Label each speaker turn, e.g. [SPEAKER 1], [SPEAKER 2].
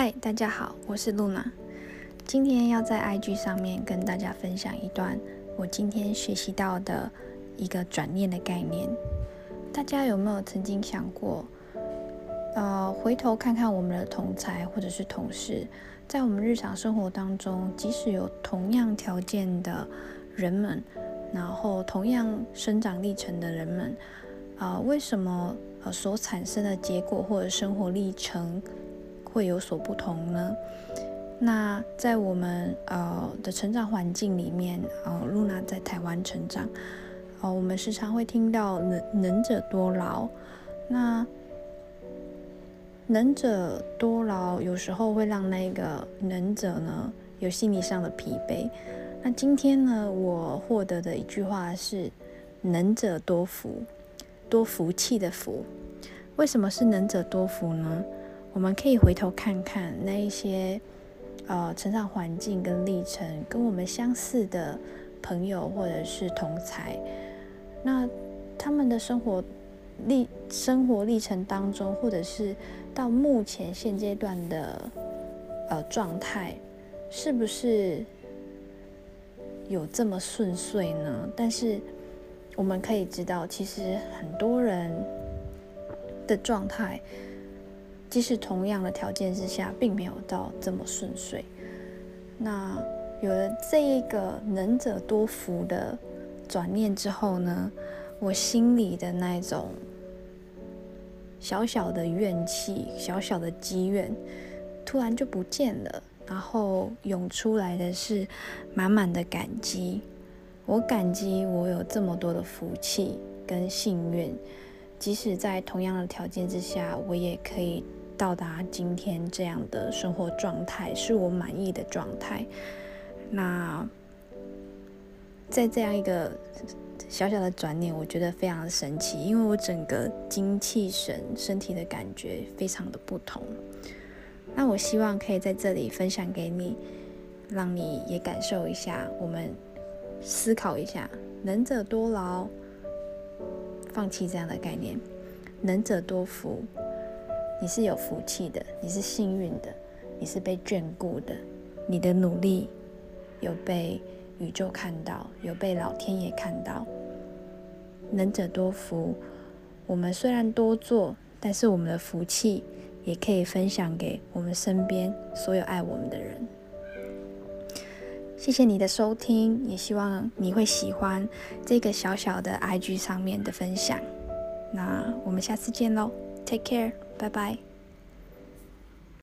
[SPEAKER 1] 嗨，大家好，我是露娜。今天要在 IG 上面跟大家分享一段我今天学习到的一个转念的概念。大家有没有曾经想过，呃，回头看看我们的同才或者是同事，在我们日常生活当中，即使有同样条件的人们，然后同样生长历程的人们，呃，为什么呃所产生的结果或者生活历程会有所不同呢？那在我们呃的成长环境里面，呃，露娜在台湾成长，呃，我们时常会听到能能者多劳。那能者多劳有时候会让那个能者呢有心理上的疲惫。那今天呢，我获得的一句话是能者多福，多福气的福。为什么是能者多福呢？我们可以回头看看那一些，呃，成长环境跟历程跟我们相似的朋友或者是同才，那他们的生活历生活历程当中，或者是到目前现阶段的呃状态，是不是有这么顺遂呢？但是我们可以知道，其实很多人的状态。即使同样的条件之下，并没有到这么顺遂。那有了这一个能者多福的转念之后呢，我心里的那种小小的怨气、小小的积怨，突然就不见了，然后涌出来的是满满的感激。我感激我有这么多的福气跟幸运，即使在同样的条件之下，我也可以。到达今天这样的生活状态是我满意的状态。那在这样一个小小的转念，我觉得非常的神奇，因为我整个精气神、身体的感觉非常的不同。那我希望可以在这里分享给你，让你也感受一下。我们思考一下，能者多劳，放弃这样的概念，能者多福。你是有福气的，你是幸运的，你是被眷顾的，你的努力有被宇宙看到，有被老天爷看到。能者多福，我们虽然多做，但是我们的福气也可以分享给我们身边所有爱我们的人。谢谢你的收听，也希望你会喜欢这个小小的 IG 上面的分享。那我们下次见喽。Take care. Bye bye.